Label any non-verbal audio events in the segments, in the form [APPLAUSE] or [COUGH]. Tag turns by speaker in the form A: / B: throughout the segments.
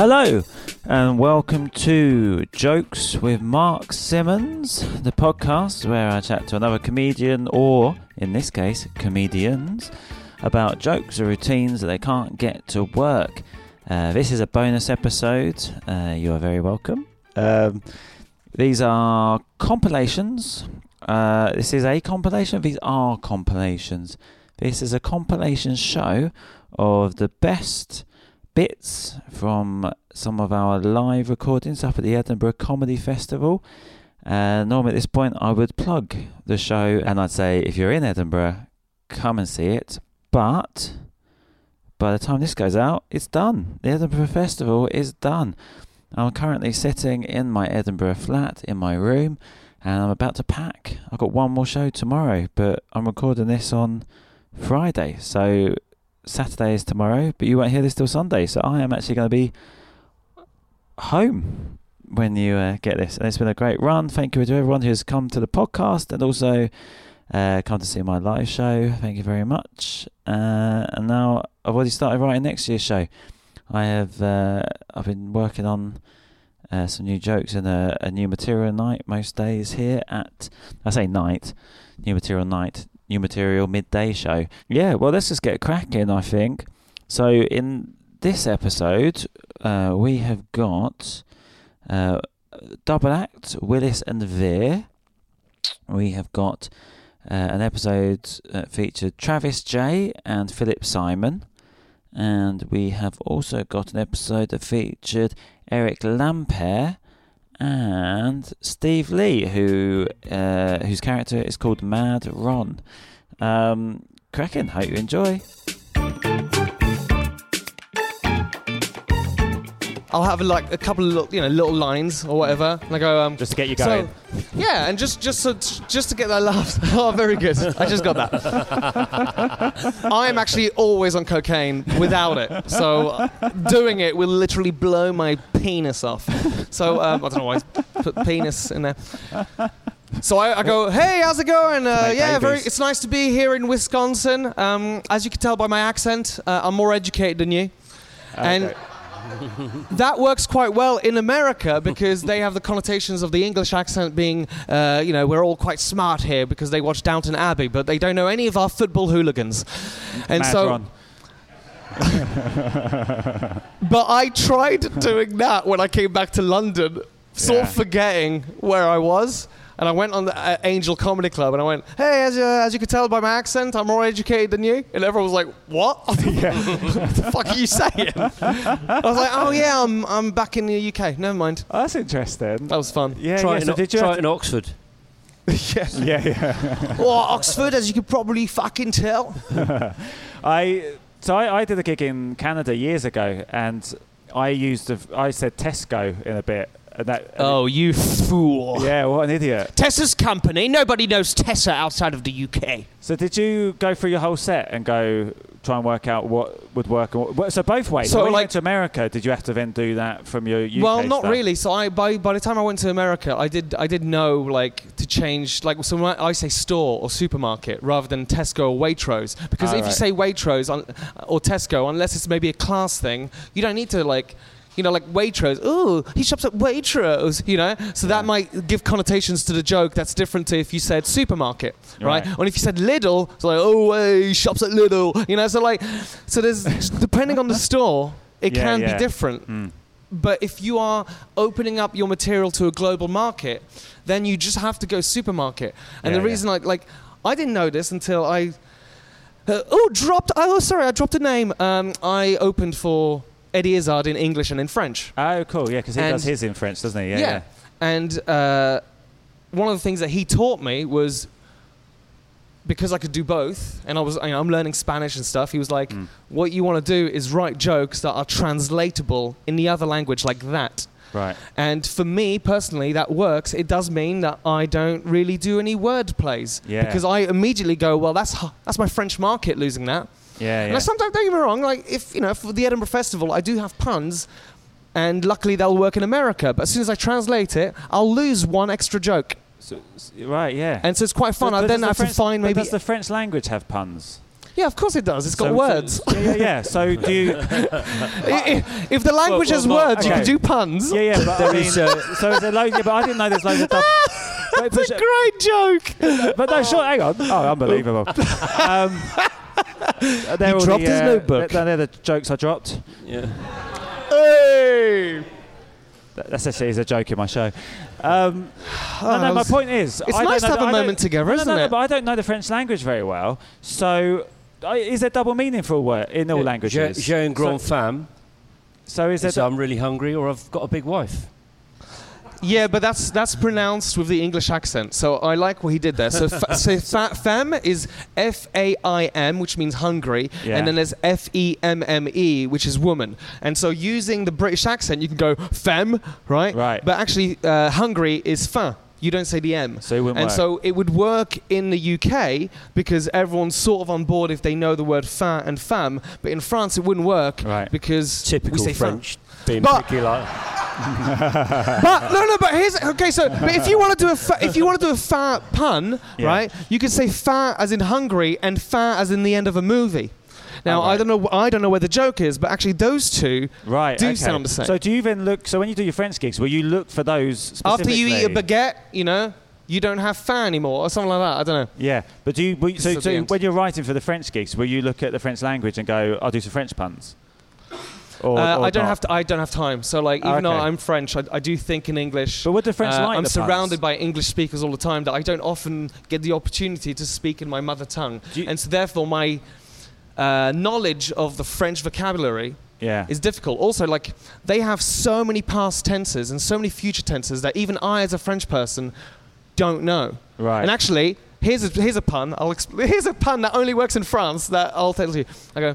A: Hello, and welcome to Jokes with Mark Simmons, the podcast where I chat to another comedian, or in this case, comedians, about jokes or routines that they can't get to work. Uh, this is a bonus episode. Uh, you are very welcome. Um, these are compilations. Uh, this is a compilation. These are compilations. This is a compilation show of the best bits from some of our live recordings up at the Edinburgh Comedy Festival. Uh, normally at this point, I would plug the show and I'd say if you're in Edinburgh, come and see it. But by the time this goes out, it's done. The Edinburgh Festival is done. I'm currently sitting in my Edinburgh flat in my room and I'm about to pack. I've got one more show tomorrow, but I'm recording this on Friday. So Saturday is tomorrow, but you won't hear this till Sunday. So I am actually going to be home when you uh, get this. And it's been a great run. Thank you to everyone who's come to the podcast and also uh, come to see my live show. Thank you very much. Uh, and now I've already started writing next year's show. I have uh, I've been working on uh, some new jokes and a, a new material night most days here at I say night, new material night, new material midday show. Yeah, well let's just get cracking. I think so. In this episode, uh, we have got uh, double act Willis and Veer. We have got uh, an episode that featured Travis J and Philip Simon. And we have also got an episode that featured Eric Lampaert and Steve Lee, who uh, whose character is called Mad Ron. Um, hope you enjoy.
B: I'll have like a couple of little, you know little lines or whatever, and I go um,
A: Just to get you
B: so-
A: going.
B: yeah, and just just so, just to get that laugh. [LAUGHS] oh, very good. I just got that. [LAUGHS] I am actually always on cocaine without it, so doing it will literally blow my penis off. So um, I don't know why I put penis in there. So I, I go, hey, how's it going? Uh, yeah, very. It's nice to be here in Wisconsin. Um, as you can tell by my accent, uh, I'm more educated than you, and that works quite well in America because they have the connotations of the English accent being, uh, you know, we're all quite smart here because they watch Downton Abbey, but they don't know any of our football hooligans. And
A: Mad
B: so, [LAUGHS] but I tried doing that when I came back to London, sort
A: Yeah.
B: of forgetting where I was. And I went on the uh, Angel Comedy Club and I went, hey, as you, as you can tell by my accent, I'm more educated than you. And everyone was like, what? [LAUGHS] what the fuck are you saying? I was like, oh, yeah, I'm, I'm back in the UK. Never mind.
A: Oh, that's interesting.
B: That was fun.
A: Yeah,
C: Try,
A: yeah.
C: it,
A: So
C: in,
A: did you?
C: try it in Oxford. [LAUGHS]
B: yeah.
A: yeah, [LAUGHS] yeah.
B: Or Oxford, as you could probably fucking tell.
A: I so I, I did a gig in Canada years ago, and I used a, I said Tesco in a bit. And that,
B: Oh, you fool.
A: yeah, what an idiot.
B: Tesco's company. Nobody knows Tessa outside of the UK.
A: So did you go through your whole set and go try and work out what would work? And what, so both ways.
B: So,
A: when you went to America, did you have to then do that from your UK?
B: well, not
A: stuff?
B: really. So I by by the time I went to America, I did I did know like to change like so when I say store or supermarket rather than Tesco or Waitrose because
A: Ah,
B: if you say Waitrose on, or Tesco, unless it's maybe a class thing, you don't need to like You know, like Waitrose. Oh, he shops at Waitrose. You know, so that might give connotations to the joke that's different to if you said supermarket, right?
A: Right.
B: Or if you said Lidl, it's like, oh, hey, he shops at Lidl. You know, so like, so there's depending on the store, it
A: Yeah,
B: can
A: yeah.
B: be different.
A: Mm.
B: But if you are opening up your material to a global market, then you just have to go supermarket. And
A: Yeah,
B: the
A: yeah.
B: reason, like, like I didn't know this until I. Uh, oh, dropped. Oh, sorry, I dropped a name. Um, I opened for Eddie Izzard in English and in French.
A: Oh, cool. Yeah, because he
B: And-
A: does his in French, doesn't he? Yeah. yeah.
B: And uh, one of the things that he taught me was because I could do both, and I was, you know, I'm learning Spanish and stuff. He was like,
A: Mm.
B: "What you want to do is write jokes that are translatable in the other language, like that."
A: Right.
B: And for me personally, that works. It does mean that I don't really do any word plays
A: Yeah.
B: because I immediately go, "Well, that's h- that's my French market losing that."
A: Yeah.
B: And
A: Yeah.
B: I sometimes don't get me wrong. Like if you know for the Edinburgh Festival, I do have puns, and luckily they'll work in America. But as soon as I translate it, I'll lose one extra joke,
A: So- right. Yeah.
B: and so it's quite fun.
A: But-
B: I
A: but
B: then
A: does the
B: have
A: French-
B: to find
A: but
B: maybe.
A: Does the French language have puns?
B: yeah, of course it does. It's got
A: So-
B: words. [LAUGHS]
A: yeah, yeah, yeah. So do you? [LAUGHS]
B: I- i- if the language
C: well,
B: has
C: Mark,
B: words, you can do puns.
A: Yeah, yeah. But I mean,
C: uh,
A: so is there loads? Yeah, but I didn't know there's loads [LAUGHS] of. Dub- but,
B: It's a great joke.
A: but no, sure. Hang on. Oh, unbelievable. um, [LAUGHS] they're all
C: dropped
A: the,
C: his
A: uh,
C: notebook.
A: They're, they're the jokes I dropped.
C: Yeah.
B: Hey.
A: That's actually is a joke in my show. Um, no, no,
B: Oh,
A: my point is,
B: It's
A: I don't
B: nice
A: know
B: to have
A: the-
B: a
A: I
B: moment together,
A: No, no,
B: isn't
A: no,
B: it?
A: But I don't know the French language very well, so I- is there double meaning for a word in all
C: Je-
A: languages?
C: J'ai une grande femme.
A: so is there?
C: So I'm really hungry, or I've got a big wife.
B: Yeah, but that's that's pronounced with the English accent. So I like what he did there. So, fa- [LAUGHS] so fa- femme is F A I M, which means hungry,
A: Yeah.
B: and then there's F E M M E, which is woman. And so using the British accent, you can go femme, right?
A: Right.
B: But actually, uh, hungry is fin. You don't say the M.
A: So it wouldn't
B: and
A: work.
B: so it would work in the UK because everyone's sort of on board if they know the word fin and femme. But in France, it wouldn't work
A: Right.
B: because we
C: Typical
B: say fin.
C: French. Being
B: But-
C: like.
B: But no, no. But here's okay. So, but if you want to do a fa- if you want to do a fat pun,
A: Yeah.
B: right? You could say fat as in hungry and fat as in the end of a movie. Now
A: Oh, right.
B: I don't know. I don't know where the joke is, but actually those two
A: right.
B: do
A: okay.
B: sound the same.
A: So do you even look? So when you do your French gigs, will you look for those
B: After you eat a baguette, you know, you don't have fat anymore or something like that. I don't know.
A: Yeah, but do you? Will so,
B: This is at
A: so when you're writing for the French gigs, will you look at the French language and go, "I'll do some French puns"? Or,
B: Uh,
A: or
B: I don't
A: not?
B: have to. I don't have time. So like, even though. I'm French, I, I do think in English.
A: But would the French
B: Uh,
A: like
B: I'm surrounded by English speakers all the time that I don't often get the opportunity to speak in my mother tongue, and so therefore my uh, knowledge of the French vocabulary
A: Yeah.
B: is difficult. Also, like they have so many past tenses and so many future tenses that even I, as a French person, don't know.
A: Right.
B: And actually, here's a, here's a pun. I'll [LAUGHS] here's a pun that only works in France that I'll tell you. I go.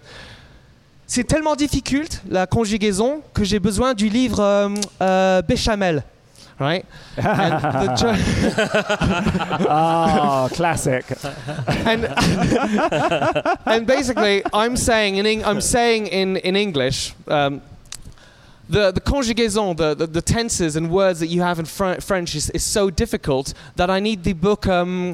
B: C'est tellement difficile la conjugaison que j'ai besoin du livre euh, euh, Béchamel. Right? And, the [LAUGHS]
A: oh, classic.
B: and, [LAUGHS] and basically, I'm saying in I'm saying in in English, um, the the conjugaison, the, the the tenses and words that you have in Fr- French is, is so difficult that I need the book. Um,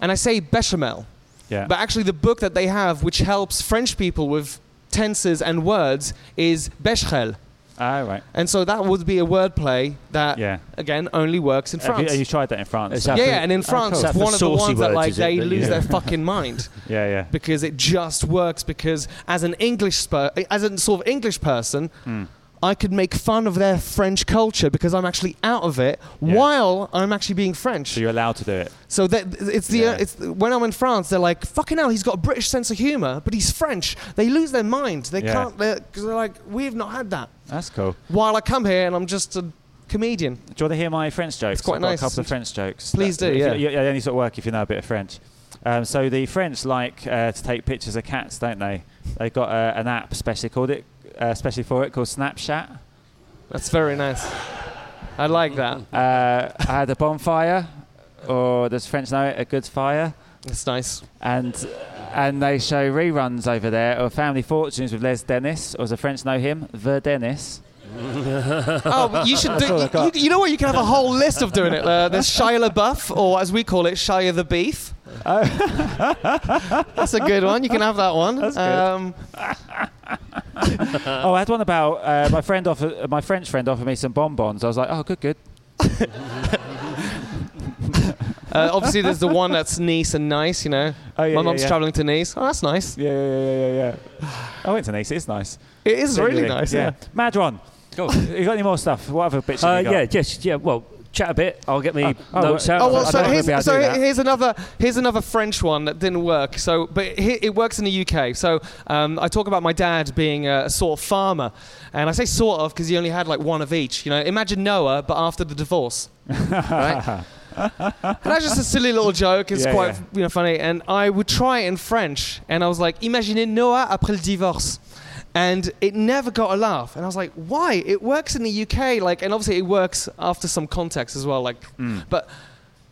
B: and I say bechamel,
A: Yeah.
B: but actually the book that they have, which helps French people with tenses and words, is Bescherelle.
A: oh, right.
B: And so that would be a wordplay that,
A: Yeah.
B: again, only works in
A: Have you,
B: France.
A: have you tried that in France?
C: Is
B: yeah,
C: for-
B: yeah, and in
C: oh,
B: France,
C: cool.
B: It's one of the
C: saucy
B: ones that like
C: is it,
B: they lose
C: you-
B: their fucking mind [LAUGHS]
A: yeah, yeah.
B: because it just works. Because as an English, sper- as a sort of English person,
A: Hmm.
B: I could make fun of their French culture because I'm actually out of it
A: Yeah.
B: while I'm actually being French.
A: So you're allowed to do it.
B: So that it's the
A: Yeah.
B: uh, it's when I'm in France, they're like, "Fucking hell, he's got a British sense of humor, but he's French." They lose their mind. They
A: Yeah.
B: can't because they're like, "We've not had that."
A: That's cool.
B: While I come here and I'm just a comedian.
A: Do you want to hear my French jokes?
B: It's quite
A: I've got
B: nice.
A: a couple of French jokes.
B: Please do, yeah.
A: You, you, they only sort of work if you know a bit of French. Um, so the French like uh, to take pictures of cats, don't they? They've got uh, an app specially called it, uh, especially for it, called Snapchat.
B: That's very nice. I like that.
A: Uh, I had a bonfire, or does French know it, a good fire,
B: It's nice.
A: and and they show reruns over there of Family Fortunes with Les Dennis, or as the French know him, The Dennis. [LAUGHS]
B: Oh, but you should do. You, you know what? You can have a whole list of doing it. Uh, there's Shia LaBeouf, or as we call it, Shia the Beef. [LAUGHS] That's a good one. You can have that one.
A: That's good. [LAUGHS] Oh, I had one about uh, my friend offered, uh, my French friend offered me some bonbons. I was like, oh, good, good. [LAUGHS]
B: Uh, obviously, there's the one that's Nice and nice. You know,
A: Oh, yeah,
B: my
A: yeah,
B: mom's
A: yeah.
B: traveling to Nice. Oh, that's nice.
A: Yeah, yeah, yeah, yeah, yeah. yeah. I went to Nice. It's nice.
B: It is really
A: Genuinely,
B: nice. Yeah.
A: Madron,
C: Go.
A: you got any more stuff? What other bits
C: Uh,
A: you got?
C: yeah, yes, yeah. Well, chat a bit. I'll get me
A: Oh, oh,
C: notes out.
B: Oh well, so here's, so here's another here's another French one that didn't work. So, but he, it works in the UK. So um, I talk about my dad being a, a sort of farmer, and I say sort of because he only had like one of each. You know, imagine Noah, but after the divorce. [LAUGHS] right? and that's just a silly little joke. It's
A: Yeah,
B: quite
A: yeah.
B: you know funny. And I would try it in French, and I was like, "Imaginez Noah après le divorce." And it never got a laugh, and I was like, "Why?" It works in the UK, like, and obviously it works after some context as well, like, hmm. but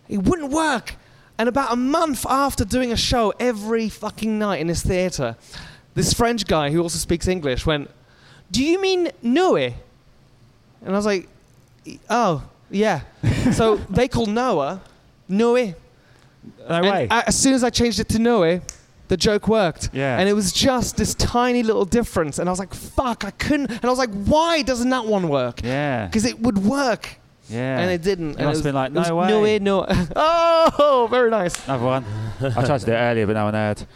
B: it wouldn't work. And about a month after doing a show every fucking night in this theatre, this French guy who also speaks English went, Do you mean Noe? And I was like, Oh, yeah. so [LAUGHS] they call Noah Noe. A- as soon as I changed it to Noe, the joke worked.
A: Yeah.
B: And it was just this tiny little difference. And I was like, fuck, I couldn't. And I was like, why doesn't that one work?
A: yeah.
B: Because it would work.
A: Yeah.
B: And it didn't.
A: You
B: and
A: must
B: it
A: have been like,
B: it was
A: "No way."
B: No. [LAUGHS] oh, very nice.
A: Another one. I tried to do it earlier, but no one heard.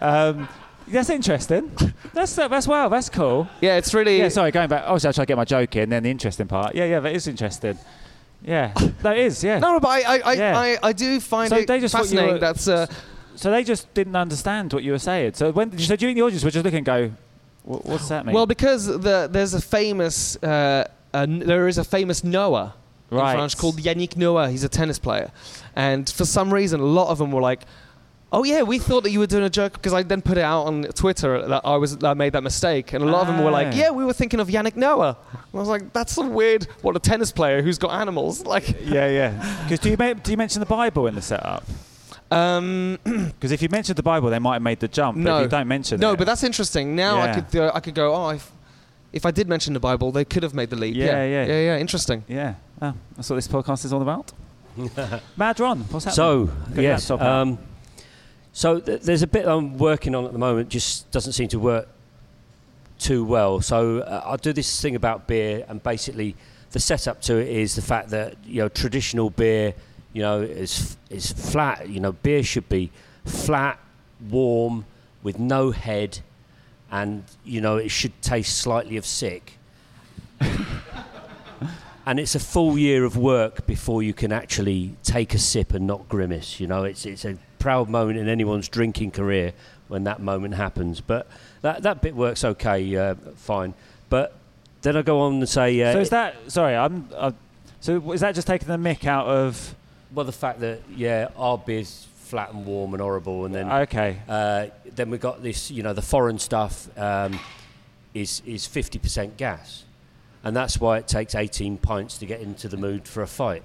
A: Um, that's interesting. That's that's wow. That's cool.
B: Yeah, it's really.
A: Yeah. Sorry, going back. Obviously, I try to get my joke in. Then the interesting part. Yeah, yeah. That is interesting. Yeah, that is. Yeah.
B: No, but I, I, I,
A: Yeah.
B: I, I do find
A: So
B: it
A: they just
B: fascinating.
A: were-
B: That's uh,
A: So they just didn't understand what you were saying. So when so during the audience, we're just looking and go, "What- what's that mean?
B: well because the there's a famous uh, uh, there is a famous Noah
A: Right.
B: in France called Yannick Noah. He's a tennis player, and for some reason, a lot of them were like. Oh yeah, we thought that you were doing a joke because I then put it out on Twitter that I was that I made that mistake, and a lot of them were like,
A: Ah.
B: "Yeah, we were thinking of Yannick Noah." And I was like, "That's so weird. What a tennis player who's got animals [LAUGHS] like."
A: yeah, yeah. Because do you do you mention the Bible in the setup?
B: Um, [CLEARS THROAT]
A: Because if you mentioned the Bible, they might have made the jump. But
B: No.
A: if you don't mention
B: No,
A: it,
B: but that's interesting. Now I could uh, I could go. Oh, if, if I did mention the Bible, they could have made the leap.
A: Yeah,
B: Yeah,
A: yeah.
B: yeah, yeah. Interesting.
A: yeah. Oh, that's what this podcast is all about. [LAUGHS] Mad Ron, what's happening?
C: So
A: Got your
C: yes, um, so th- there's a bit I'm working on at the moment. Just doesn't seem to work too well. So uh, I'll do this thing about beer, and basically the setup to it is the fact that you know traditional beer, you know, it's is flat. You know, beer should be flat, warm, with no head, and you know it should taste slightly of sick. [LAUGHS] and it's a full year of work before you can actually take a sip and not grimace. You know, it's it's a proud moment in anyone's drinking career when that moment happens. But that that bit works okay, uh, fine. But then I go on and say, uh,
A: so is that sorry? I'm. Uh, so is that just taking the mick out of?
C: Well, the fact that yeah, our beer's flat and warm and horrible, and then
A: Okay.
C: uh, then we got this, you know, the foreign stuff um, is is fifty percent gas, and that's why it takes eighteen pints to get into the mood for a fight.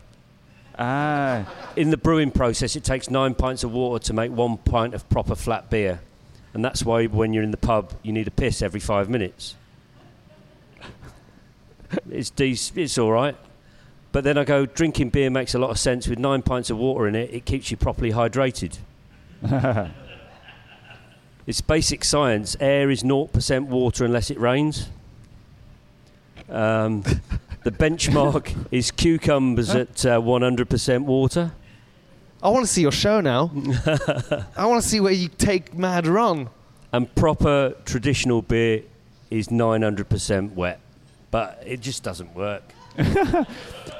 A: Ah.
C: in the brewing process, it takes nine pints of water to make one pint of proper flat beer. And that's why when you're in the pub, you need a piss every five minutes. it's, dec- it's all right. But then I go, drinking beer makes a lot of sense. With nine pints of water in it, it keeps you properly hydrated. [LAUGHS] it's basic science. Air is 0% water unless it rains. Um, [LAUGHS] the benchmark is cucumbers at uh, 100% water.
B: I want to see your show now. [LAUGHS] I want to see where you take Mad Ron.
C: And proper traditional beer is 900% wet. But it just doesn't work.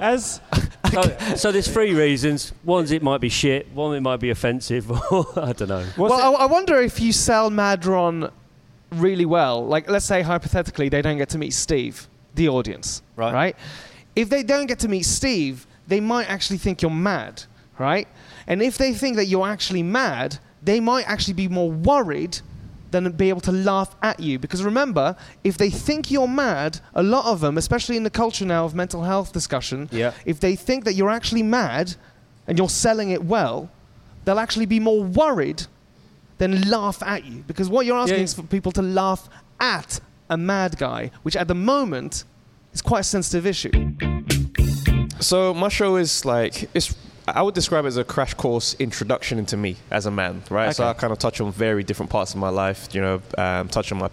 A: As [LAUGHS]
C: So, so there's three reasons. One's it might be shit. One it might be offensive. [LAUGHS] I don't know.
A: what's
B: well, I, I wonder if you sell Madron really well. Like, let's say hypothetically, they don't get to meet Steve, the audience,
C: Right.
B: Right. If they don't get to meet Steve, they might actually think you're mad, right? And if they think that you're actually mad, they might actually be more worried than be able to laugh at you. Because remember, if they think you're mad, a lot of them, especially in the culture now of mental health discussion,
C: Yeah.
B: if they think that you're actually mad and you're selling it well, they'll actually be more worried than laugh at you. Because what you're asking
C: Yeah.
B: is for people to laugh at a mad guy, which at the moment is quite a sensitive issue.
D: So my show is like it's. I would describe it as a crash course introduction into me as a man, right? So I kind of touch on very different parts of my life. You know, um, touch on my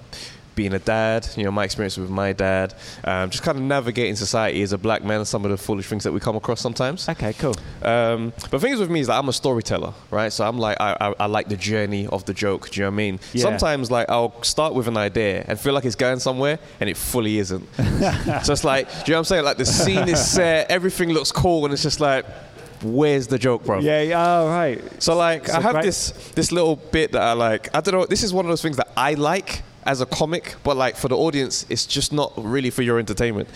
D: being a dad, you know, my experience with my dad, um, just kind of navigating society as a black man, and some of the foolish things that we come across sometimes.
A: Okay, cool.
D: Um, but things with me is that I'm a storyteller, right? So I'm like, I, I, I like the journey of the joke. Do you know what I mean?
A: Yeah.
D: Sometimes, like, I'll start with an idea and feel like it's going somewhere, and it fully isn't. [LAUGHS] so it's like, do you know what I'm saying? Like, the scene is set, everything looks cool, and it's just like, where's the joke, bro?
A: Yeah, yeah, oh, right.
D: So like
A: So
D: I have
A: great-
D: this this little bit that I like. I don't know. This is one of those things that I like as a comic, but like for the audience, it's just not really for your entertainment.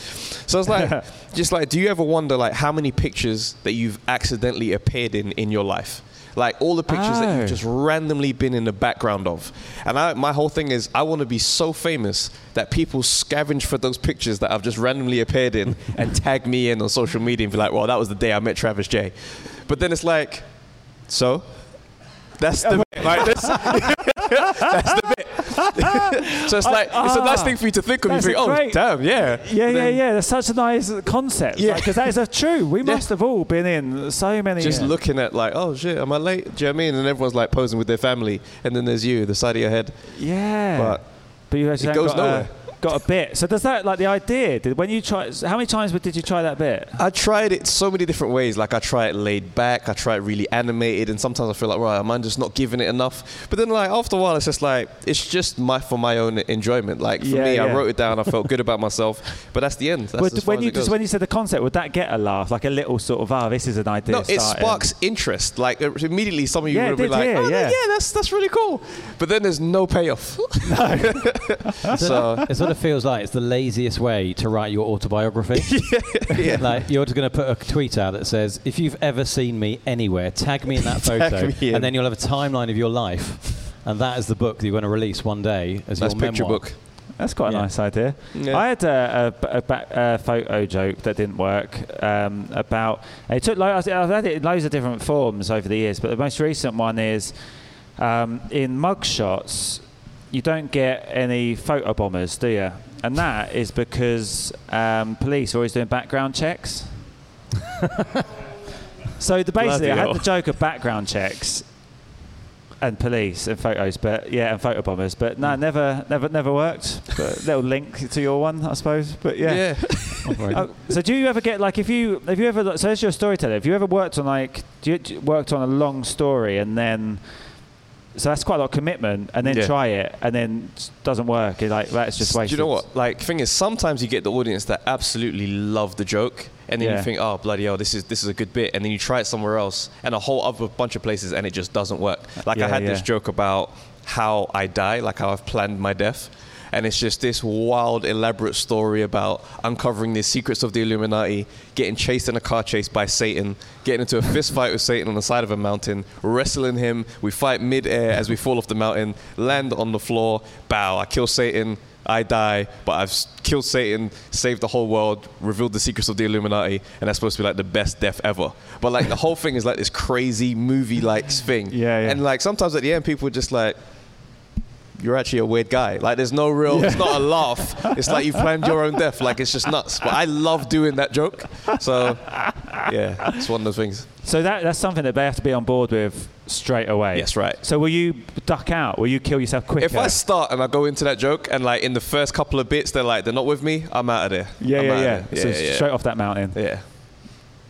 D: So it's like, [LAUGHS] just like, do you ever wonder like how many pictures that you've accidentally appeared in in your life? Like all the pictures that
A: Oh.
D: you've just randomly been in the background of. And I, my whole thing is I want to be so famous that people scavenge for those pictures that I've just randomly appeared in [LAUGHS] and tag me in on social media and be like, well, that was the day I met Travis J. But then it's like, so [LAUGHS] that's the bit. Like this, [LAUGHS] that's the bit. so it's like it's a nice
A: ah,
D: thing for you to think of. You think, oh
A: great-
D: damn, yeah,
A: Yeah, yeah, yeah. That's such a nice concept.
D: Yeah.
A: Because that is a true. We
D: Yeah.
A: must have all been in so many.
D: Just
A: uh,
D: looking at like, oh shit, am I late? Do you know what I mean? And everyone's like posing with their family, and then there's you, the side of your head.
A: Yeah.
D: But
A: But you actually
D: it goes nowhere.
A: A, got a bit. So does that like the idea? Did when you try? How many times did you try that bit?
D: I tried it so many different ways. Like I try it laid back, I try it really animated, and sometimes I feel like, right, am I just not giving it enough? But then like after a while, it's just like it's just my for my own enjoyment. Like for
A: Yeah,
D: me, I wrote it down, I felt good about [LAUGHS] myself, but that's the end. That's
A: But
D: as far
A: when
D: as
A: you
D: it
A: just
D: goes.
A: when you said the concept, would that get a laugh? Like a little sort of, oh, this is an idea.
D: No, it
A: starting.
D: sparks interest. Like immediately, some of you
A: Yeah,
D: will
A: it
D: be like,
A: here,
D: "Oh,
A: yeah.
D: yeah. that's that's really cool." But then there's no payoff. [LAUGHS] [LAUGHS] so
E: It sort of feels like it's the laziest way to write your autobiography. [LAUGHS]
D: yeah.
E: Like you're just going to put a tweet out that says, "If you've ever seen me anywhere, tag me in that [LAUGHS]
D: Tag
E: photo,"
D: me in.
E: and then you'll have a timeline of your life, and that is the book that you're going to release one day as
D: That's
E: your
D: picture
E: memoir.
D: book.
A: That's quite a
E: Yeah.
A: nice idea.
D: Yeah.
A: I had a, a, a, back, a photo joke that didn't work um, about. It took. Like, I've had it in loads of different forms over the years, but the most recent one is um, in mugshots. You don't get any photo bombers, do you? And that is because um, police are always doing background checks. [LAUGHS] so the, basically, I had the joke of background checks and police and photos, but yeah, and photo bombers. But no, never, never, never worked. But little link to your one, I suppose. But yeah. [LAUGHS] Oh, so do you ever get like if you have you ever so as your storyteller, have you ever worked on like do you, do you- worked on a long story and then so that's quite a lot of commitment and then
D: Yeah.
A: try it and then it doesn't work. You're like that's just wasted.
D: Do you know what? Like, thing is, sometimes you get the audience that absolutely love the joke, and then
A: Yeah.
D: you think, "Oh, bloody hell, this is this is a good bit," and then you try it somewhere else, and a whole other bunch of places, and it just doesn't work. Like,
A: Yeah,
D: I had this joke about how I die, like how I've planned my death. And it's just this wild, elaborate story about uncovering the secrets of the Illuminati, getting chased in a car chase by Satan, getting into a fist fight with Satan on the side of a mountain, wrestling him. We fight mid-air as we fall off the mountain, land on the floor, bow. I kill Satan, I die, but I've killed Satan, saved the whole world, revealed the secrets of the Illuminati, and that's supposed to be like the best death ever. But like the whole thing is like this crazy movie-like thing.
A: Yeah, yeah.
D: And like sometimes at the end, people are just like, you're actually a weird guy. Like there's no real, it's not a laugh. It's like you've planned your own death. Like it's just nuts. But I love doing that joke. So yeah, it's one of those things.
A: So that that's something that they have to be on board with straight away.
D: Yes, right.
A: So will you duck out? Will you kill yourself quicker?
D: If I start and I go into that joke and like in the first couple of bits they're like they're not with me, I'm out of there.
A: yeah,
D: I'm
A: yeah, yeah.
D: there.
A: So
D: yeah, yeah.
A: straight off that mountain,
D: Yeah,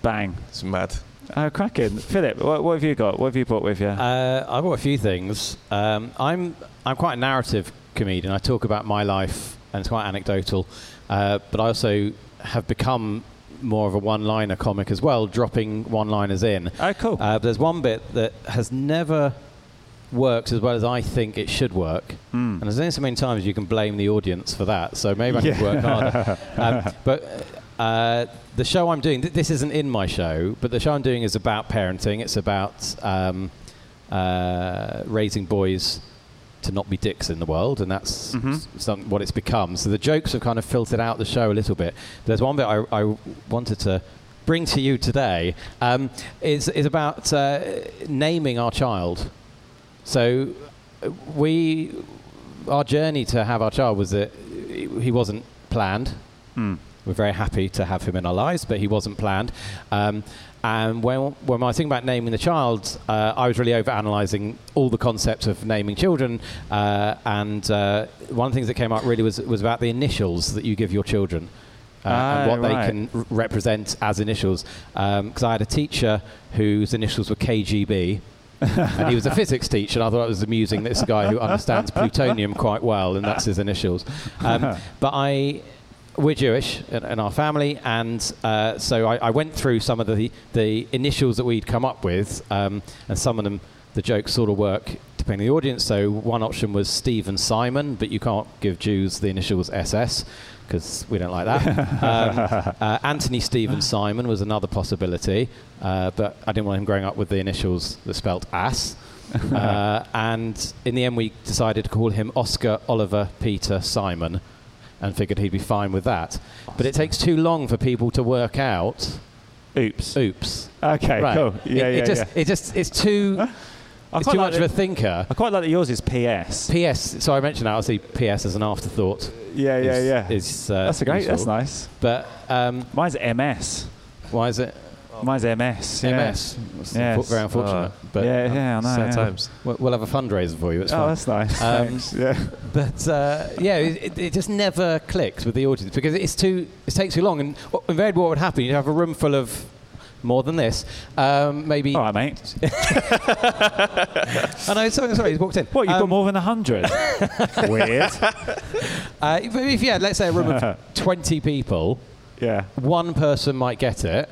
A: bang.
D: it's mad.
A: Oh, cracking. Philip, what, what have you got? What have you brought with you?
E: Uh, I've got a few things. Um, I'm I'm quite a narrative comedian. I talk about my life, and it's quite anecdotal. Uh, but I also have become more of a one-liner comic as well, dropping one-liners in.
A: oh, cool.
E: Uh, there's one bit that has never worked as well as I think it should work,
A: Hmm.
E: and there's only so many times you can blame the audience for that. So maybe I
A: Yeah.
E: work harder. [LAUGHS] um, but uh, the show I'm doing, th- this isn't in my show, but the show I'm doing is about parenting. It's about um, uh, raising boys to not be dicks in the world, and that's
A: Mhm.
E: s- some, what it's become. So the jokes have kind of filtered out the show a little bit. There's one bit I, I wanted to bring to you today um, is is about uh, naming our child. So uh, we, our journey to have our child was that he wasn't planned.
A: Hmm.
E: We're very happy to have him in our lives, but he wasn't planned. Um, and when, when I was thinking about naming the child, uh, I was really over analysing all the concepts of naming children. Uh, and uh, one of the things that came up really was, was about the initials that you give your children. Uh, and
A: Ah,
E: what they can r- represent as initials. Because I had a teacher whose initials were KGB, and he was a [LAUGHS] physics teacher. And I thought it was amusing. This guy who understands plutonium quite well, and that's his initials. Um, [LAUGHS] but I, we're Jewish in, in our family, and uh, so I, I went through some of the the initials that we'd come up with, um, and some of them the jokes sort of work depending on the audience. So one option was Stephen Simon, but you can't give Jews the initials SS because we don't like that. [LAUGHS] um, uh, Anthony Stephen Simon was another possibility, uh, but I didn't want him growing up with the initials that spelt ass. [LAUGHS] uh, and in the end, we decided to call him Oscar Oliver Peter Simon, and figured he'd be fine with that. But it takes too long for people to work out.
A: Oops.
E: Oops.
A: Okay,
E: right.
A: cool. Yeah,
E: it,
A: yeah,
E: it just,
A: yeah.
E: it just, it's too,
A: I
E: it's
A: quite
E: too
A: like
E: much of a thinker.
A: I quite like that yours is PS.
E: PS. So I mentioned that. I'll see PS as an afterthought.
A: Yeah, yeah,
E: is-
A: yeah.
E: Is, uh,
A: that's a great. That's nice.
E: But um,
A: Mine's MS.
E: why is it
A: Mine's MS. Yeah.
E: MS? It's
A: Yes.
E: very unfortunate.
D: Oh.
E: but
A: yeah, yeah, I know.
D: Sad
A: yeah.
D: times.
E: We'll, we'll have a fundraiser for you. It's
A: Oh, that's nice.
E: Um,
A: Yeah. [LAUGHS]
E: But uh, yeah, it, it- just never clicked with the audience because it's too. It takes too long, and what- invariably what would happen? You'd have a room full of more than this, um, maybe.
A: All right, mate. [LAUGHS]
E: I know. Sorry, sorry, he's walked in.
A: What, you've got
E: Um,
A: more than 100? [LAUGHS] Weird.
E: Uh, if, if you had, let's say, a room of 20 people,
A: Yeah.
E: one person might get it,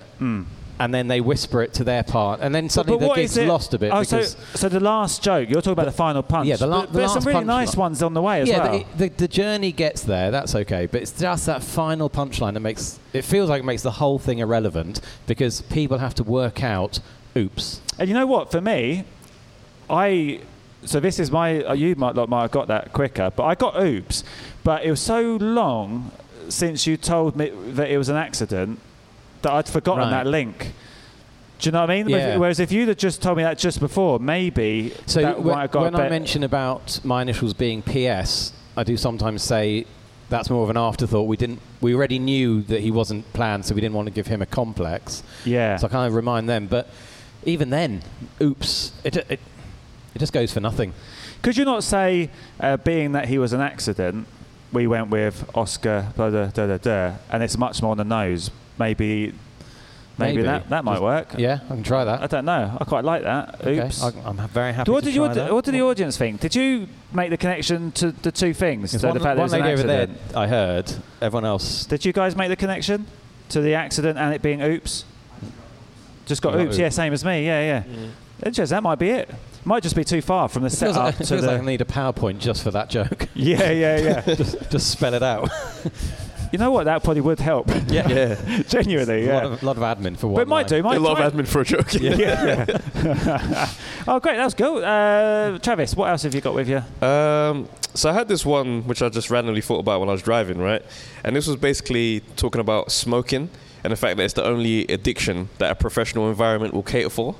E: and then they whisper it to their part, and then suddenly
A: Hmm. But
E: the gig's lost a bit.
A: Oh, so, so the last joke, you're talking about the final punch.
E: Yeah, the la-
A: but,
E: the
A: there's some really nice
E: punchline.
A: ones on the way as
E: yeah,
A: well.
E: the, the, the journey gets there. That's okay, but it's just that final punchline that makes it feels like it makes the whole thing irrelevant because people have to work out. Oops.
A: And you know what? For me, I so this is my uh, you might lot might have got that quicker, but I got oops, but it was so long since you told me that it was an accident that I'd forgotten
E: Right.
A: that link. Do you know what I mean?
E: Yeah.
A: Whereas if you'd have just told me that just before, maybe
E: So
A: that
E: wh-
A: might have got
E: when I mention about my initials being PS, I do sometimes say that's more of an afterthought. We didn't. We already knew that he wasn't planned, so we didn't want to give him a complex.
A: yeah.
E: So I kind of remind them. But even then, oops, it it, it just goes for nothing.
A: Could you not say, uh, being that he was an accident, we went with Oscar, blah, blah, da, da, da, and it's much more on the nose? Maybe, maybe,
E: Maybe.
A: that, that might
E: Just-
A: work.
E: Yeah, I can try that.
A: I don't know. I quite like that. Oops.
E: I, I'm very happy.
A: what
E: to
A: did you?
E: that.
A: What did the audience think? Did you make the connection to the two things? So
E: one,
A: the fact that it
E: one
A: an
E: lady over there. I heard. Everyone else.
A: Did you guys make the connection to the accident and it being oops? Just got
E: Got
A: oops.
E: oops.
A: Yeah, same as me. Yeah, yeah. Interesting. That might be it. Might just be too far from the
E: It feels,
A: setup
E: like, it
A: to
E: feels
A: the.
E: like I need a PowerPoint just for that joke. [LAUGHS]
A: yeah, yeah, yeah. [LAUGHS]
E: just, just spell it out. [LAUGHS]
A: you know what? That probably would help.
E: yeah. [LAUGHS]
D: Yeah.
A: Genuinely,
E: A lot,
A: yeah.
E: of, lot of admin for one.
A: But it might do.
E: line.
A: Might,
D: a lot
A: might-
D: of admin for a joke.
A: yeah. yeah. [LAUGHS] [LAUGHS] oh, great. That was cool. Uh, Travis, what else have you got with you?
D: Um, so I had this one which I just randomly thought about when I was driving, right? And this was basically talking about smoking and the fact that it's the only addiction that a professional environment will cater for.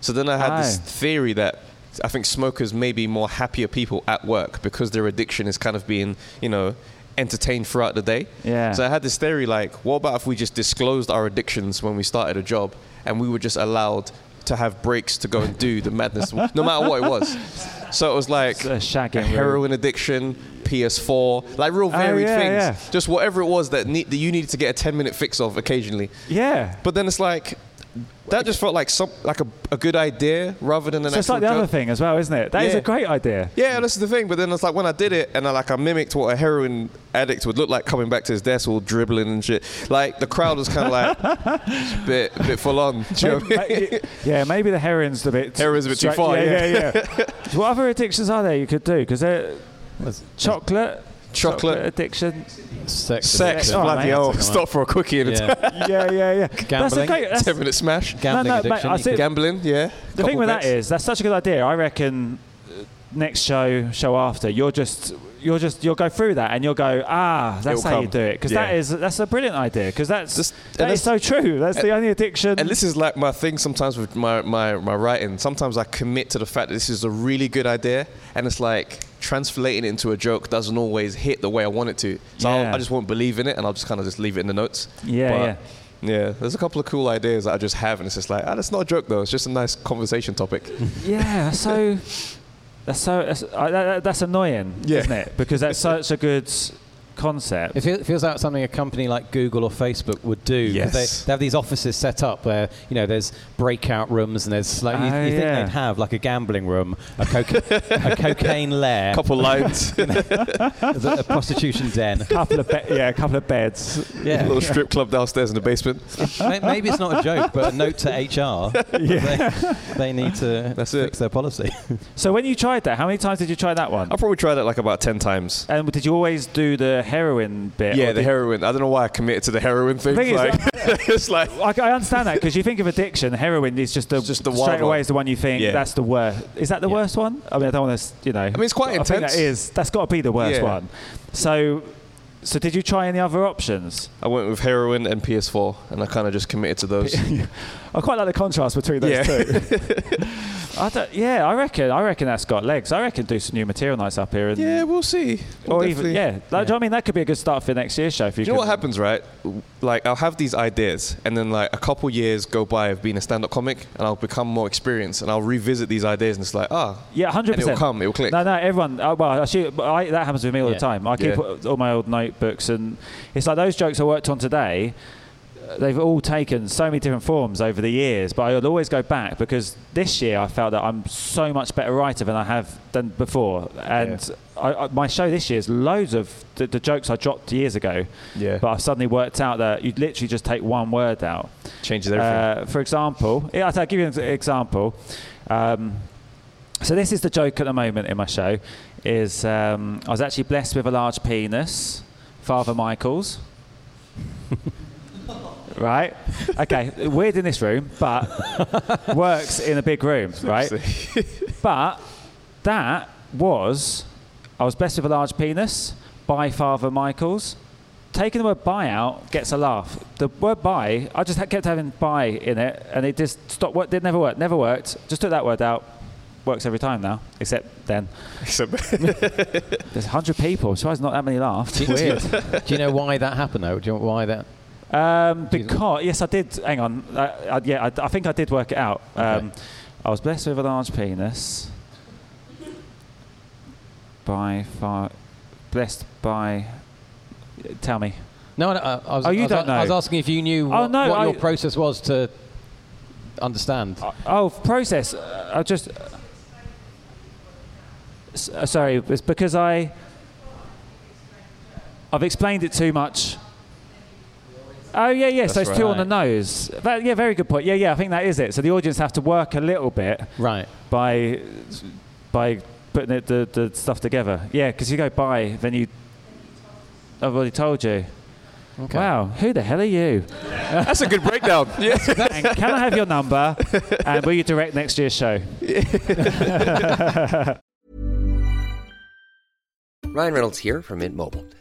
D: So then I had this theory that I think smokers may be more happier people at work because their addiction is kind of being, you know, entertained throughout the day.
A: Yeah.
D: So I had this theory like, what about if we just disclosed our addictions when we started a job and we were just allowed to have breaks to go and do the madness, [LAUGHS] no matter what it was. So it was like
A: A shagging
D: a heroin addiction, PS4, like real oh, varied
A: Oh, yeah,
D: things.
A: yeah.
D: Just whatever it was that, need, that you needed to get a 10 minute fix of occasionally.
A: Yeah.
D: But then it's like, that just felt like some like a, a good idea rather than an
A: So it's
D: actual
A: like the
D: job.
A: other thing as well, isn't it? That is
D: Yeah.
A: a great idea.
D: Yeah, this is the thing. But then it's like when I did it and I like I mimicked what a heroin addict would look like coming back to his desk all dribbling and shit. Like the crowd was kind of like a [LAUGHS] bit, a bit full on. Do you know what I mean?
A: Maybe- yeah, maybe the heroin's a bit.
D: Heroin's a bit too far,
A: Yeah, yeah. yeah. So [LAUGHS] what other addictions are there you could do? Because chocolate,
D: Chocolate.
A: addiction.
E: Sex.
D: Sex,
E: addiction.
A: Oh,
D: bloody
A: mate.
D: hell. Stop for a quickie and a
E: Yeah. [LAUGHS]
A: yeah, yeah, yeah. That's a
E: Gambling.
A: great. That's,
D: 10 minute smash.
E: Gambling
A: no, mate,
E: addiction.
A: I
E: you
A: see-
D: Gambling, yeah.
A: the thing with
D: bets.
A: that is that's such a good idea. I reckon uh, next show, show after, you're just. You'll just you'll go through that and you'll go ah that's
D: It'll
A: how you do it because that
D: Yeah.
A: is that's a brilliant idea because that's
D: Just-
A: that
D: and
A: is so true that's the only addiction
D: And this is like my thing sometimes with my, my, my writing. Sometimes I commit to the fact that this is a really good idea, and it's like translating it into a joke doesn't always hit the way I want it to. So I'll,
A: Yeah.
D: I just won't believe in it, and I'll just kind of just leave it in the notes.
A: Yeah,
D: But,
A: yeah.
D: yeah. There's a couple of cool ideas that I just have, and it's just like, ah, that's not a joke though. It's just a nice conversation topic. [LAUGHS]
A: Yeah, that's so that's so that's, uh, that, that's annoying,
D: Yeah.
A: isn't it? Because that's [LAUGHS] such a good concept.
E: It feel- feels like something a company like Google or Facebook would do.
D: Yes.
E: They, they have these offices set up where you know there's breakout rooms and there's like you,
A: Oh,
E: you think they'd have like a gambling room, a, coca- a cocaine lair,
D: couple [LAUGHS] lines,
E: a, [LAUGHS] a prostitution den.
A: A couple of be- yeah, a couple of beds.
E: Yeah,
D: little strip club downstairs in the basement.
E: Maybe it's not a joke, but a note to HR. [LAUGHS]
A: Yeah.
E: They, they need to
D: That's
E: fix
D: it.
E: their policy.
A: So when you tried that, how many times did you try that one?
D: I probably tried it like about ten times.
A: And did you always do the heroin bit?
D: Yeah,
A: or
D: the heroin. I don't know why I committed to the heroin thing.
A: Thing is,
D: like, [LAUGHS] [LAUGHS] it's like
A: I, I understand that because you think of addiction, heroin is just the,
D: Just the
A: straight away
D: one.
A: is the one you think
D: Yeah.
A: that's the worst. Is that the
E: Yeah.
A: worst one? I mean, I don't want to, you know. I
D: mean, it's quite
A: I think
D: intense.
A: that is. That's got to be the worst
D: Yeah.
A: one. So, so did you try any other options?
D: I went with heroin and PS4, and I kind of just committed to those. [LAUGHS]
A: I quite like the contrast between those
D: Yeah.
A: two. [LAUGHS] I don't, yeah, I reckon. I reckon that's got legs. I reckon do some new material nights up here. And,
D: yeah, we'll see. We'll
A: or even yeah. Like, do you know what I mean, that could be a good start for next year's show. If you,
D: Do you know what happens, right? Like, I'll have these ideas, and then like a couple years go by of being a stand-up comic, and I'll become more experienced, and I'll revisit these ideas, and it's like, ah,
A: Yeah, hundred
D: and it'll come, it'll click.
A: No, no, everyone. Uh, well, I shoot, I, that happens with me all
E: Yeah.
A: the time. I keep
D: Yeah.
A: all my old notebooks, and it's like those jokes I worked on today. They've all taken so many different forms over the years, but I'll always go back because this year I felt that I'm so much better writer than I have done before. And I, I, my show this year is loads of the, the jokes I dropped years ago,
D: Yeah.
A: but I've suddenly worked out that you literally just take one word out.
D: Changes everything.
A: Uh, for example, yeah, I'll give you an example. Um, so this is the joke at the moment in my show. Is um, I was actually blessed with a large penis, Father Michael's. [LAUGHS] right? Okay, weird in this room, but works in a big room, right? [LAUGHS] but that was I was blessed with a large penis by Father Michael's. Taking the word buy out gets a laugh. The word buy, I just kept having buy in it, and it just stopped. What did never work. Never worked. Just took that word out. Works every time now, except then.
D: Except- [LAUGHS]
A: There's 100 people. So not that many laughed. Weird. [LAUGHS]
E: Do you know why that happened though? Do you know why that?
A: Um, because yes, I did. Hang on. Uh, I, yeah, I, I think I did work it out. Um, I was blessed with a large penis. By far, blessed by. Tell me.
E: No, no I, I was.
A: Oh, you
E: I was,
A: don't
E: I was asking if you knew
A: Oh,
E: what,
A: no,
E: what
A: I-
E: your process was to understand.
A: Oh, process. Uh, I just. Uh, sorry, it's because I. I've explained it too much. Oh yeah, yeah. so
D: That's
A: it's too on the nose. That, yeah, very good point. Yeah, yeah. I think that is it. So the audience have to work a little bit
E: right.
A: by by putting it, the the stuff together. Yeah, because you go by, then you. I've already told you.
E: Okay.
A: Wow, who the hell are you? [LAUGHS]
D: That's a good breakdown. [LAUGHS] yeah.
A: Can I have your number? [LAUGHS] And will you direct next year's show?
F: Ryan Reynolds here from Mint Mobile.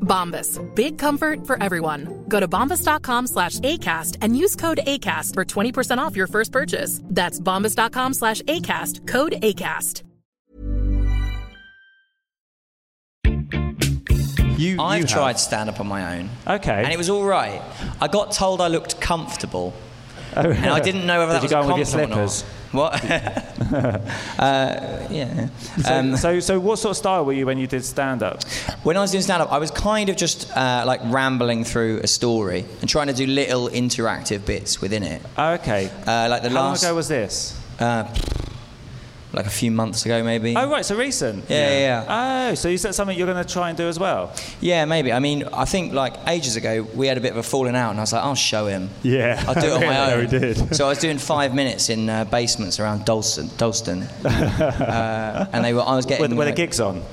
G: Bombas. Big comfort for everyone. Go to bombas.com slash ACAST and use code ACAST for 20% off your first purchase. That's bombas.com slash ACAST. Code ACAST.
H: You,
I: I've
H: you
I: tried stand up on my own.
A: Okay.
I: And it was all right. I got told I looked comfortable.
A: Oh,
I: And I didn't know whether
A: Did
I: that
A: you
I: was
A: go
I: a
A: on with your
I: compliment or not.
A: Slippers?
I: What? [LAUGHS] [LAUGHS] uh, yeah.
A: So,
I: Um,
A: so, so what sort of style were you when you did stand up?
I: When I was doing stand up, I was kind of just uh, like rambling through a story and trying to do little interactive bits within it.
A: Okay.
I: Uh, like the
A: How long
I: last.
A: ago was this?
I: Like a few months ago, maybe.
A: Oh, right, so recent.
I: Yeah, yeah, yeah.
A: Oh, so is that something you're going to try and do as well?
I: Yeah, maybe. I mean, I think like ages ago we had a bit of a falling out, and I was like, I'll show him.
H: Yeah.
I: I'll do it on my [LAUGHS]
H: Yeah,
I: own.
H: we did. [LAUGHS]
I: So I was doing five minutes in uh, basements around Dalston, Dalston, [LAUGHS] uh, and they were. I was getting.
A: were the
I: like-
A: gigs on?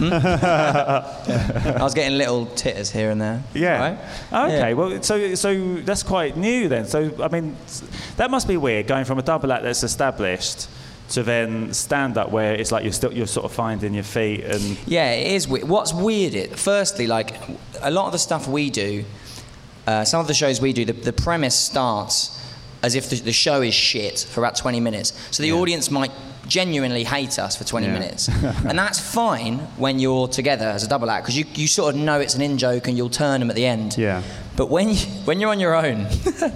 I: I was getting little titters here and there.
A: Yeah.
I: Right?
A: Okay.
I: Yeah.
A: Well, so so that's quite new then. So I mean, that must be weird going from a double act that's established to then stand up where it's like you're still you're sort of finding your feet and
I: Yeah, it is weird. What's weird, it, firstly, like a lot of the stuff we do, uh, some of the shows we do, the, the premise starts as if the, the show is shit for about 20 minutes. So the audience might genuinely hate us for 20
H: Yeah.
I: minutes. [LAUGHS] and that's fine when you're together as a double act because you, you sort of know it's an in joke and you'll turn them at the end.
H: Yeah.
I: But when, you, when you're on your own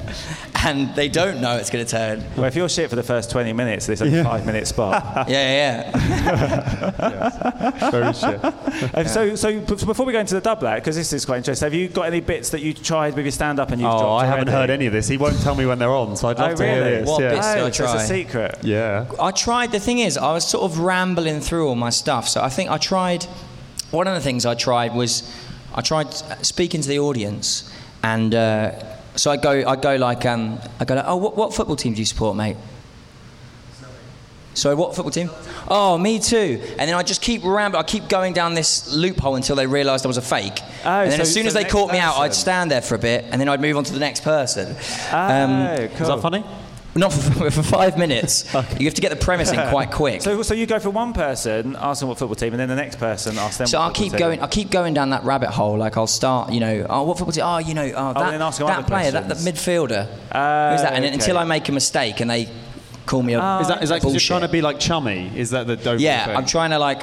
I: [LAUGHS] and they don't know it's going to turn,
A: well, if you're shit for the first 20 minutes, there's a five minute spot. [LAUGHS]
I: yeah, yeah.
H: Very shit.
A: Uh, [LAUGHS] So, so before we go into the double act, because this is quite interesting, have you got any bits that you tried with your stand up and you've
H: Oh,
A: dropped
H: I haven't heard any of this. He won't tell me when they're on, so I'd love
A: Oh,
H: to hear
A: really?
H: this.
I: What
H: yeah.
I: bits?
A: Oh,
I: Did I
A: so it's a secret.
H: Yeah.
I: I tried. The thing is, I was sort of rambling through all my stuff. So I think I tried. One of the things I tried was I tried speaking to the audience, and uh, so I go, I go like, um, I go like, oh, what, what football team do you support, mate? Sorry, what football team? Oh, me too. And then I just keep rambling. I keep going down this loophole until they realised I was a fake.
A: Oh,
I: and then
A: so-
I: as soon
A: so
I: as they
A: next
I: caught me out, I'd stand there for a bit, and then I'd move on to the next person.
A: Oh,
I: Um,
A: cool.
H: Is that funny?
I: Not for, [LAUGHS] for five minutes. [LAUGHS] You have to get the premise in quite [LAUGHS] quick.
A: So, so you go for one person, ask them what football team, and then the next person asks them.
I: So
A: what
I: I'll keep
A: team.
I: going. I'll keep going down that rabbit hole. Like I'll start, you know, oh, what football team? Oh, you know, oh, that,
A: then ask
I: that player, that, that midfielder.
A: Ah,
I: Who's that? And
A: okay.
I: until I make a mistake and they call me a
A: Oh,
H: Is that is that 'cause you're trying to be like chummy? Is that the dope
I: Yeah,
H: thing?
I: I'm trying to like.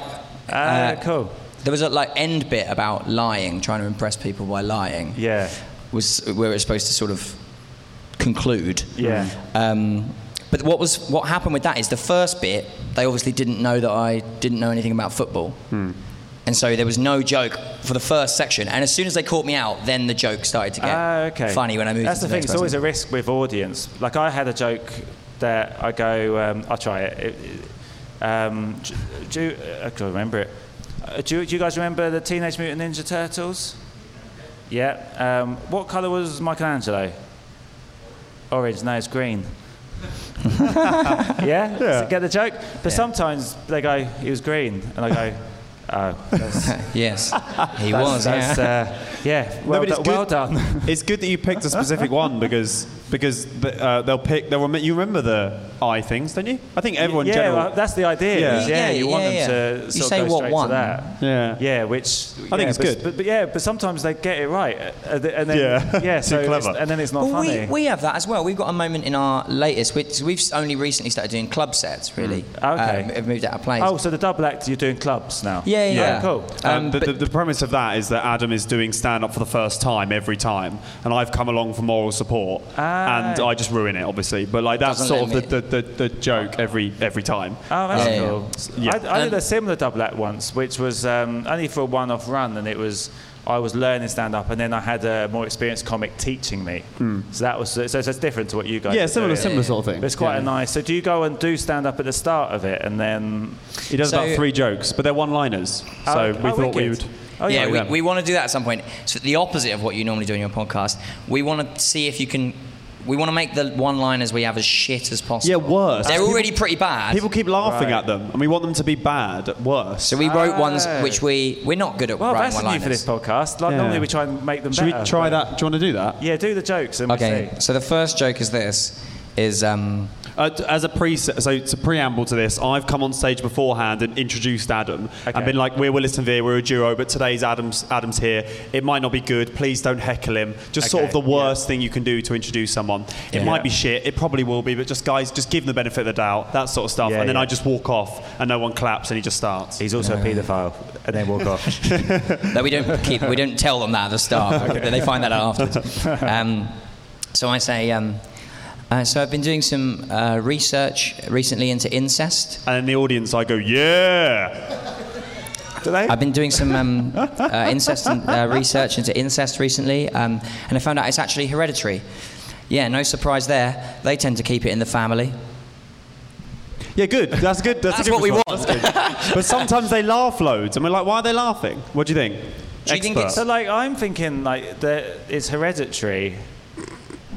A: Ah,
I: uh,
A: cool.
I: There was a like end bit about lying, trying to impress people by lying.
A: Yeah.
I: Was where it's supposed to sort of conclude.
A: Yeah.
I: Um, but what was what happened with that is the first bit they obviously didn't know that I didn't know anything about football,
A: Hmm.
I: and so there was no joke for the first section. And as soon as they caught me out, then the joke started to get
A: Ah, okay.
I: funny when I moved.
A: That's
I: to
A: the thing. It's always a risk with audience. Like I had a joke that I go, um, I'll try it. it, um, do, do, I can't remember it. Uh, do, you- do you guys remember the Teenage Mutant Ninja Turtles? Yeah. Um, what colour was Michelangelo? Orange. No, it's green. [LAUGHS] yeah? So get the joke? But sometimes they go, he was green. And I go, [LAUGHS] oh. That's,
I: yes, he
A: that's-
I: was.
A: that's,
I: yeah.
A: uh, yeah. Well,
H: no, it's
A: do-
H: good.
A: well done. [LAUGHS]
H: it's good that you picked a specific one because because uh, they'll pick. They'll rem- you remember the eye things, don't you? I think everyone
A: yeah,
H: general.
A: well, that's the idea.
H: Yeah.
A: is, Yeah,
I: Yeah,
A: you want
I: yeah,
A: them
I: yeah.
A: to
I: You say
A: of go
I: what
A: straight
I: one.
A: to that.
H: Yeah.
A: Yeah, which
H: I think it's
A: but,
H: good.
A: But, but yeah, but sometimes they get it right, uh, th- and then
H: Yeah.
A: yeah, [LAUGHS] so it's-
H: clever.
A: and then it's not
I: Well,
A: funny.
I: we, we have that as well. We've got a moment in our latest, which we've only recently started doing club sets, really.
A: Okay.
I: Um, have moved out of place.
A: oh, so the double act you're doing clubs now?
I: Yeah, yeah,
A: Oh,
I: yeah.
A: cool.
H: Um,
I: Um,
H: the,
I: but-
H: the, the premise of that is that Adam is doing stand up for the first time every time, and I've come along for moral support,
A: Ah.
H: and I just ruin it, obviously. But like that's
I: Doesn't
H: sort of the, the, the, the joke every every time.
A: Oh, that's
I: Yeah, yeah.
A: cool.
H: Yeah.
A: I, I did
I: Um,
A: a similar double act once, which was um, only for a one-off run, and it was I was learning stand-up, and then I had a more experienced comic teaching me. Hmm. So that was so, so it's different to what you guys.
H: Yeah,
A: are
H: similar
A: doing.
H: similar sort of thing.
A: But it's quite
H: Yeah.
A: a nice. So do you go and do stand-up at the start of it, and then?
H: He does
I: So-
H: about three jokes, but they're one-liners.
A: Oh,
H: So we
A: Oh,
H: thought we would.
A: Oh,
I: yeah,
A: yeah,
I: we,
H: them.
I: we want to do that at some point. So the opposite of what you normally do in your podcast. We want to see if you can. We want to make the one-liners we have as shit as possible.
H: Yeah, worse.
I: They're
H: People-
I: already pretty bad.
H: People keep laughing
A: Right.
H: at them, and we want them to be bad, worse.
I: so we wrote ones
A: Oh.
I: which we we're not good at
A: Well,
I: writing
A: that's new for this podcast. Like
H: Yeah.
A: normally we try and make them
H: Should we try
A: but-
H: that? Do you want to do that?
A: Yeah, do the jokes and
I: Okay,
A: we'll see.
I: so the first joke is this: is um,
H: Uh, as a pre, so it's a preamble to this. I've come on stage beforehand and introduced Adam
A: Okay.
H: and been like, "We're Willis and Veer, we're a duo, but today's Adam's Adam's here. It might not be good. Please don't heckle him. Just sort of the worst thing you can do to introduce someone. It
A: Yeah.
H: might be shit. It probably will be, but just guys, just give him the benefit of the doubt. That sort of stuff.
A: Yeah,
H: and then
A: yeah.
H: I just walk off, and no one claps, and he just starts.
A: He's also a paedophile, and then walk off. [LAUGHS]
I: that we don't keep, we don't tell them that at the start. [LAUGHS] They find that out afterwards. Um, so I say, um, uh, so I've been doing some uh, research recently into incest.
H: And in the audience, I go, "Yeah."
A: Do they?
I: I've been doing some um, [LAUGHS] uh, incest and, uh, research into incest recently, um, and I found out it's actually hereditary. Yeah, no surprise there. They tend to keep it in the family.
H: Yeah, good. That's good. That's, a [LAUGHS]
I: That's
H: good
I: what we want.
H: That's good. but sometimes they laugh loads, and we're like, "Why are they laughing? What do you think?"
I: Do you think it's-
A: So like I'm thinking like that it's hereditary.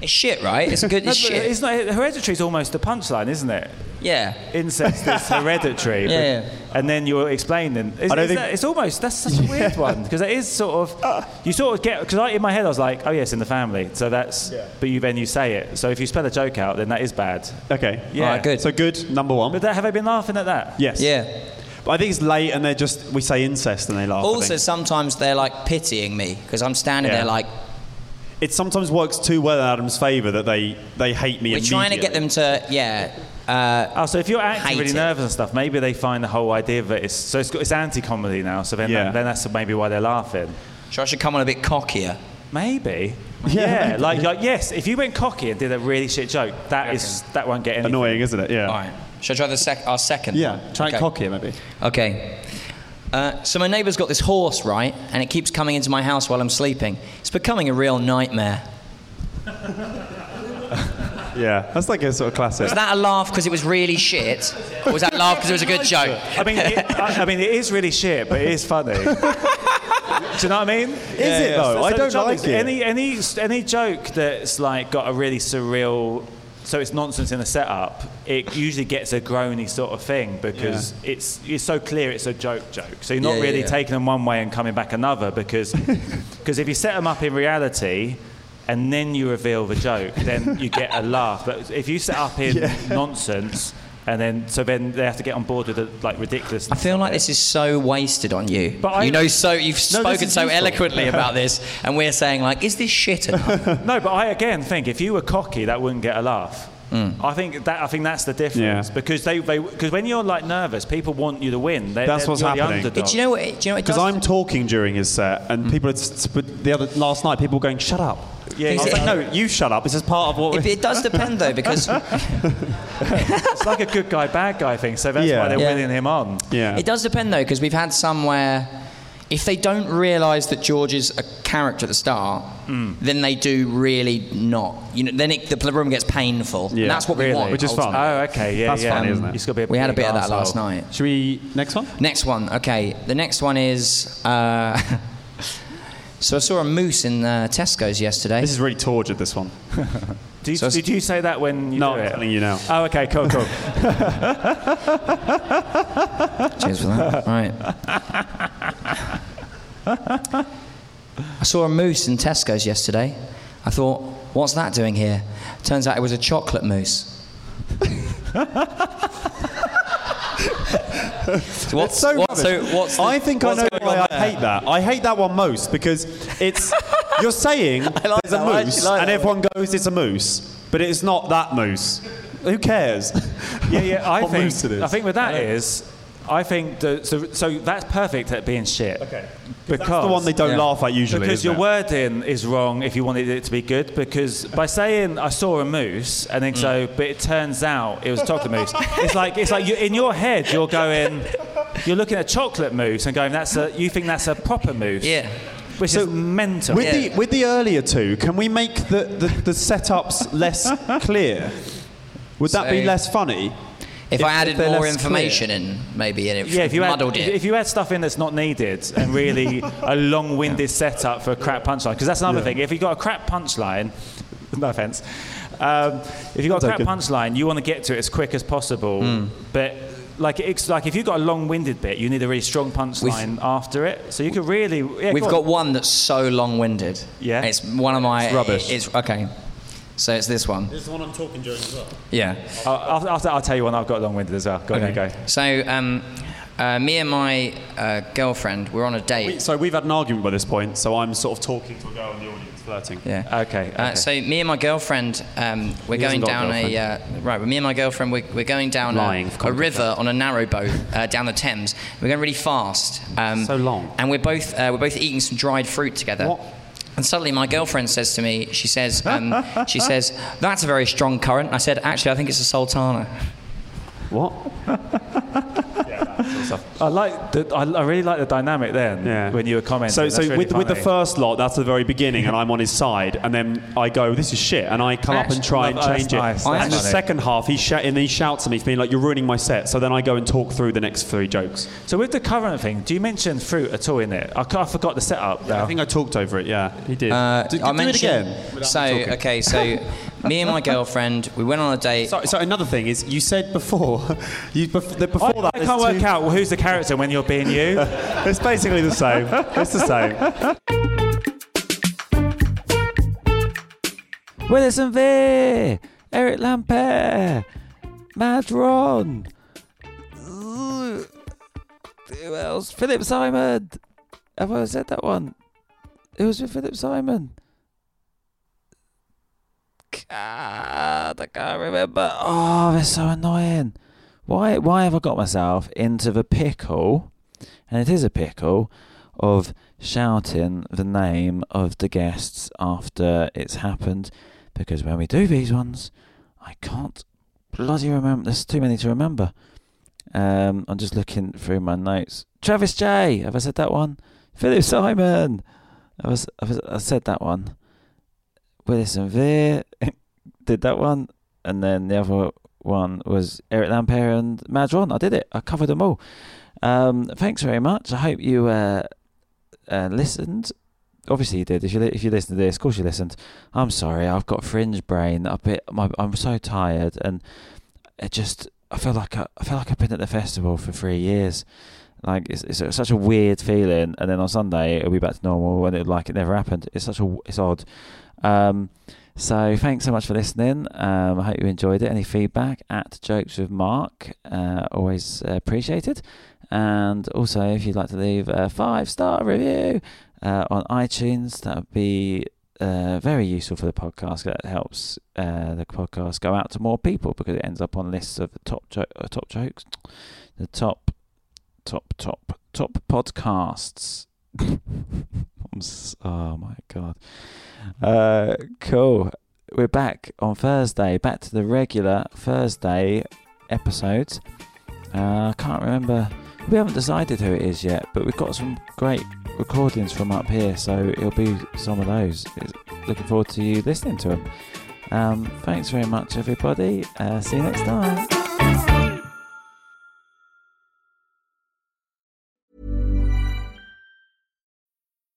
I: It's shit, right? It's good.
A: No,
I: It's shit.
A: It's not hereditary. is almost a punchline, isn't it?
I: yeah.
A: Incest is [LAUGHS] hereditary. but-
I: Yeah, yeah.
A: And then you're explaining. Is,
H: I don't
A: is
H: think-
A: that- it's almost that's such a weird [LAUGHS] one because it is sort of uh. you sort of get because in my head I was like, oh yes, in the family. So that's yeah. but you then you say it. So if you spell a joke out, then that is bad.
H: Okay.
A: Yeah.
I: Alright, good.
H: So good. Number one.
A: But that, have they been laughing at that?
H: yes.
I: Yeah.
H: But I think it's late, and they're just we say incest, and they laugh.
I: Also, sometimes they're like pitying me because I'm standing
H: Yeah.
I: there like,
H: it sometimes works too well in Adam's favour that they they hate me.
I: we're trying to get them to, yeah. Uh,
A: Oh, so if you're acting really
I: it.
A: nervous and stuff, maybe they find the whole idea of it is so it's, it's anti-comedy now. So then,
H: Yeah.
A: then that's maybe why they're laughing.
I: so I should come on a bit cockier.
A: Maybe.
H: Yeah,
A: Yeah, like, like yes, if you went cocky and did a really shit joke, that is that won't get anything.
H: Annoying, isn't it? Yeah.
I: All right. Should I try the sec- our second?
H: Yeah. Try
I: okay.
H: and cocky maybe.
I: Okay. Uh, so my neighbour's got this horse, right? And it keeps coming into my house while I'm sleeping. It's becoming a real nightmare. [LAUGHS]
H: Yeah. That's like a sort of classic.
I: Was that a laugh because it was really shit? Or was that a laugh because it was a good joke?
A: I mean, it, I, I mean, it is really shit, but it is funny. [LAUGHS] Do you know what I mean? Is
H: it though? I don't like it.
A: Any any any joke that's like got a really surreal. So it's nonsense in the setup. It usually gets a groany sort of thing because it's it's so clear it's a joke joke. So you're not
I: Yeah, yeah,
A: really
I: yeah.
A: taking them one way and coming back another because [LAUGHS] because if you set them up in reality and then you reveal the joke, then you get a laugh. But if you set up in [LAUGHS] nonsense and then so then they have to get on board with the like ridiculous.
I: I feel like this is so wasted on you.
A: But I-
I: you know, so you've
A: this
I: spoken so
A: useful.
I: eloquently [LAUGHS] about this, and we're saying like, is this shit enough? [LAUGHS]
A: No, but I again think if you were cocky, that wouldn't get a laugh. Mm. I think that I think that's the difference
H: Yeah.
A: because they because when you're like nervous, people want you to win. They,
H: That's
A: they're-
H: what's
A: you're the
H: happening.
A: underdog.
I: do you know what? It, do you know what it
H: Because? I'm talking during his set, and mm. people are s- but the other last night, people were going, "Shut up."
A: Yeah,
H: I was
A: yeah.
H: like, "No, you shut up. This is part of what."
I: It, it does depend though, because [LAUGHS]
A: it's like a good guy, bad guy thing. So that's
H: Yeah.
A: why they're
I: Yeah.
A: winning him on.
H: yeah.
I: it does depend though, because we've had somewhere. If they don't realise that George is a character at the start,
H: Hmm.
I: then they do really not. You know, then it, the room gets painful.
H: Yeah.
I: and that's what we
A: Really?
I: want.
H: Which is fun.
A: Oh, okay, yeah,
H: That's
A: yeah.
H: funny, isn't it?
A: You just got to be a
I: We had a bit of that last night.
H: Should we next one?
I: Next one, okay. The next one is. Uh, [LAUGHS] so I saw a moose in uh, Tesco's yesterday.
H: This is really tortured. This one. [LAUGHS]
A: Do you,
I: So
A: did you say that when you
H: No,
A: do
H: I'm telling you now.
A: Oh, okay, cool, cool. [LAUGHS]
I: Cheers for that. Right. I saw a moose in Tesco's yesterday. I thought, what's that doing here? Turns out it was a chocolate mousse. [LAUGHS] [LAUGHS] so what's,
H: so
I: what-
H: rubbish.
I: so what's the-
H: I think I know why I hate that. I hate that one most because it's [LAUGHS] you're saying
I: like
H: there's
I: that.
H: A moose
I: like
H: and everyone goes it's a moose, but it's not that moose. Who cares? [LAUGHS]
A: Yeah, yeah. I think.
H: moose it is.
A: I think with that is, I think that so, so that's perfect at being shit. Okay. Because
H: That's the one they don't
I: Yeah.
H: laugh at usually.
A: Because
H: isn't
A: your
H: it?
A: wording is wrong if you wanted it to be good. Because by saying I saw a moose and then mm. so, but it turns out it was a chocolate moose. It's like it's like you, in your head you're going, you're looking at chocolate moose and going, that's a you think that's a proper moose.
I: Yeah.
A: Which is mental.
H: With
I: Yeah.
H: the with the earlier two, can we make the, the, the setups less [LAUGHS] clear? Would that be less funny?
I: If,
H: If-
I: I added more information in, maybe, and it
A: yeah, if you
I: muddled
A: if,
I: it.
A: if you had stuff in that's not needed and really [LAUGHS] a long-winded setup for a crap punchline, because that's another thing. If you've got a crap punchline, [LAUGHS] no offense, um, if you've got a crap
H: That's okay.
A: punchline, you want to get to it as quick as possible.
I: Hmm.
A: But like, it's like if you've got a long-winded bit, you need a really strong punchline after it. So you could really. Yeah,
I: We've
A: go
I: got
A: on.
I: one that's so long-winded.
A: Yeah?
I: It's one of my.
H: It's rubbish.
I: It's okay. So it's this one.
H: This is the one I'm talking during as well.
I: Yeah.
A: I'll, I'll, I'll, I'll tell you one I've got a long-winded as well. Go on, you go.
I: So um, uh, me and my uh, girlfriend were on a date.
H: We, so we've had an argument by this point, so I'm sort of talking to a girl in the audience, flirting.
I: Yeah.
A: Okay.
I: Uh, so me and my girlfriend, um, we're
H: He
I: going
H: got a
I: down a, uh, right. well, Me and my girlfriend, we're, we're going down
H: Lying
I: a, a river on a narrow boat uh, down the Thames. We're going really fast. Um,
H: So long.
I: And we're both uh, we're both eating some dried fruit together.
H: What?
I: And suddenly, my girlfriend says to me, she says, um, she [LAUGHS] says, that's a very strong current. I said, actually, I think it's a sultana.
H: What? [LAUGHS]
A: I like the, I, I really like the dynamic then
H: Yeah.
A: when you were commenting.
H: So,
A: That's
H: so
A: really
H: with, with the first lot, that's the very beginning, and I'm on his side, and then I go, "This is shit," and I come up and try and
A: that's
H: change it.
A: nice,
H: And
A: that's
H: the second half, he sh- and he shouts at me, being like, "You're ruining my set." So then I go and talk through the next three jokes.
A: So with the current thing, do you mention fruit at all in it? I, I forgot the setup now.
H: I think I talked over it. Yeah, he did.
I: Uh,
H: do, do
I: I
H: it again.
I: So
H: talking.
I: okay, so [LAUGHS] me and my girlfriend, we went on a date.
H: So, so another thing is, you said before, [LAUGHS] you bef- that before
A: I,
H: that,
A: I can't work
H: two-
A: out who's the character when you're being you. [LAUGHS]
H: it's basically the same. It's the same.
A: Willis and Veer, Eric Lampaert, Mad Ron. Who else? Philip Simon. Have I said that one? It was with Philip Simon. God, I can't remember. Oh, they're so annoying. Why? Why have I got myself into the pickle? And it is a pickle of shouting the name of the guests after it's happened, because when we do these ones, I can't bloody remember. There's too many to remember. Um, I'm just looking through my notes. Travis J. Have I said that one? Philip Simon. I, s- have I said that one? Willis and Veer [LAUGHS] did that one, and then the other one was Eric Lampaert and Madron. I did it. I covered them all. Um, thanks very much. I hope you uh, uh, listened. Obviously you did. If you li- if you listened to this, of course you listened. I'm sorry. I've got fringe brain. I bit. My, I'm so tired, and it just. I feel like I, I feel like I've been at the festival for three years. Like it's, it's such a weird feeling, and then on Sunday it'll be back to normal, and it like it never happened. It's such a it's odd. Um, so thanks so much for listening. Um, I hope you enjoyed it. Any feedback at Jokes with Mark, uh, always appreciated. And also, if you'd like to leave a five star review uh, on iTunes, that would be uh, very useful for the podcast. That helps uh, the podcast go out to more people because it ends up on lists of the top jo- uh, top jokes, the top top top top podcasts. [LAUGHS] Oh my god. Uh, cool. We're back on Thursday. Back to the regular Thursday episodes. Uh, I can't remember. We haven't decided who it is yet, but we've got some great recordings from up here, so it'll be some of those. Looking forward to you listening to them. Um, thanks very much, everybody. Uh, see you next time.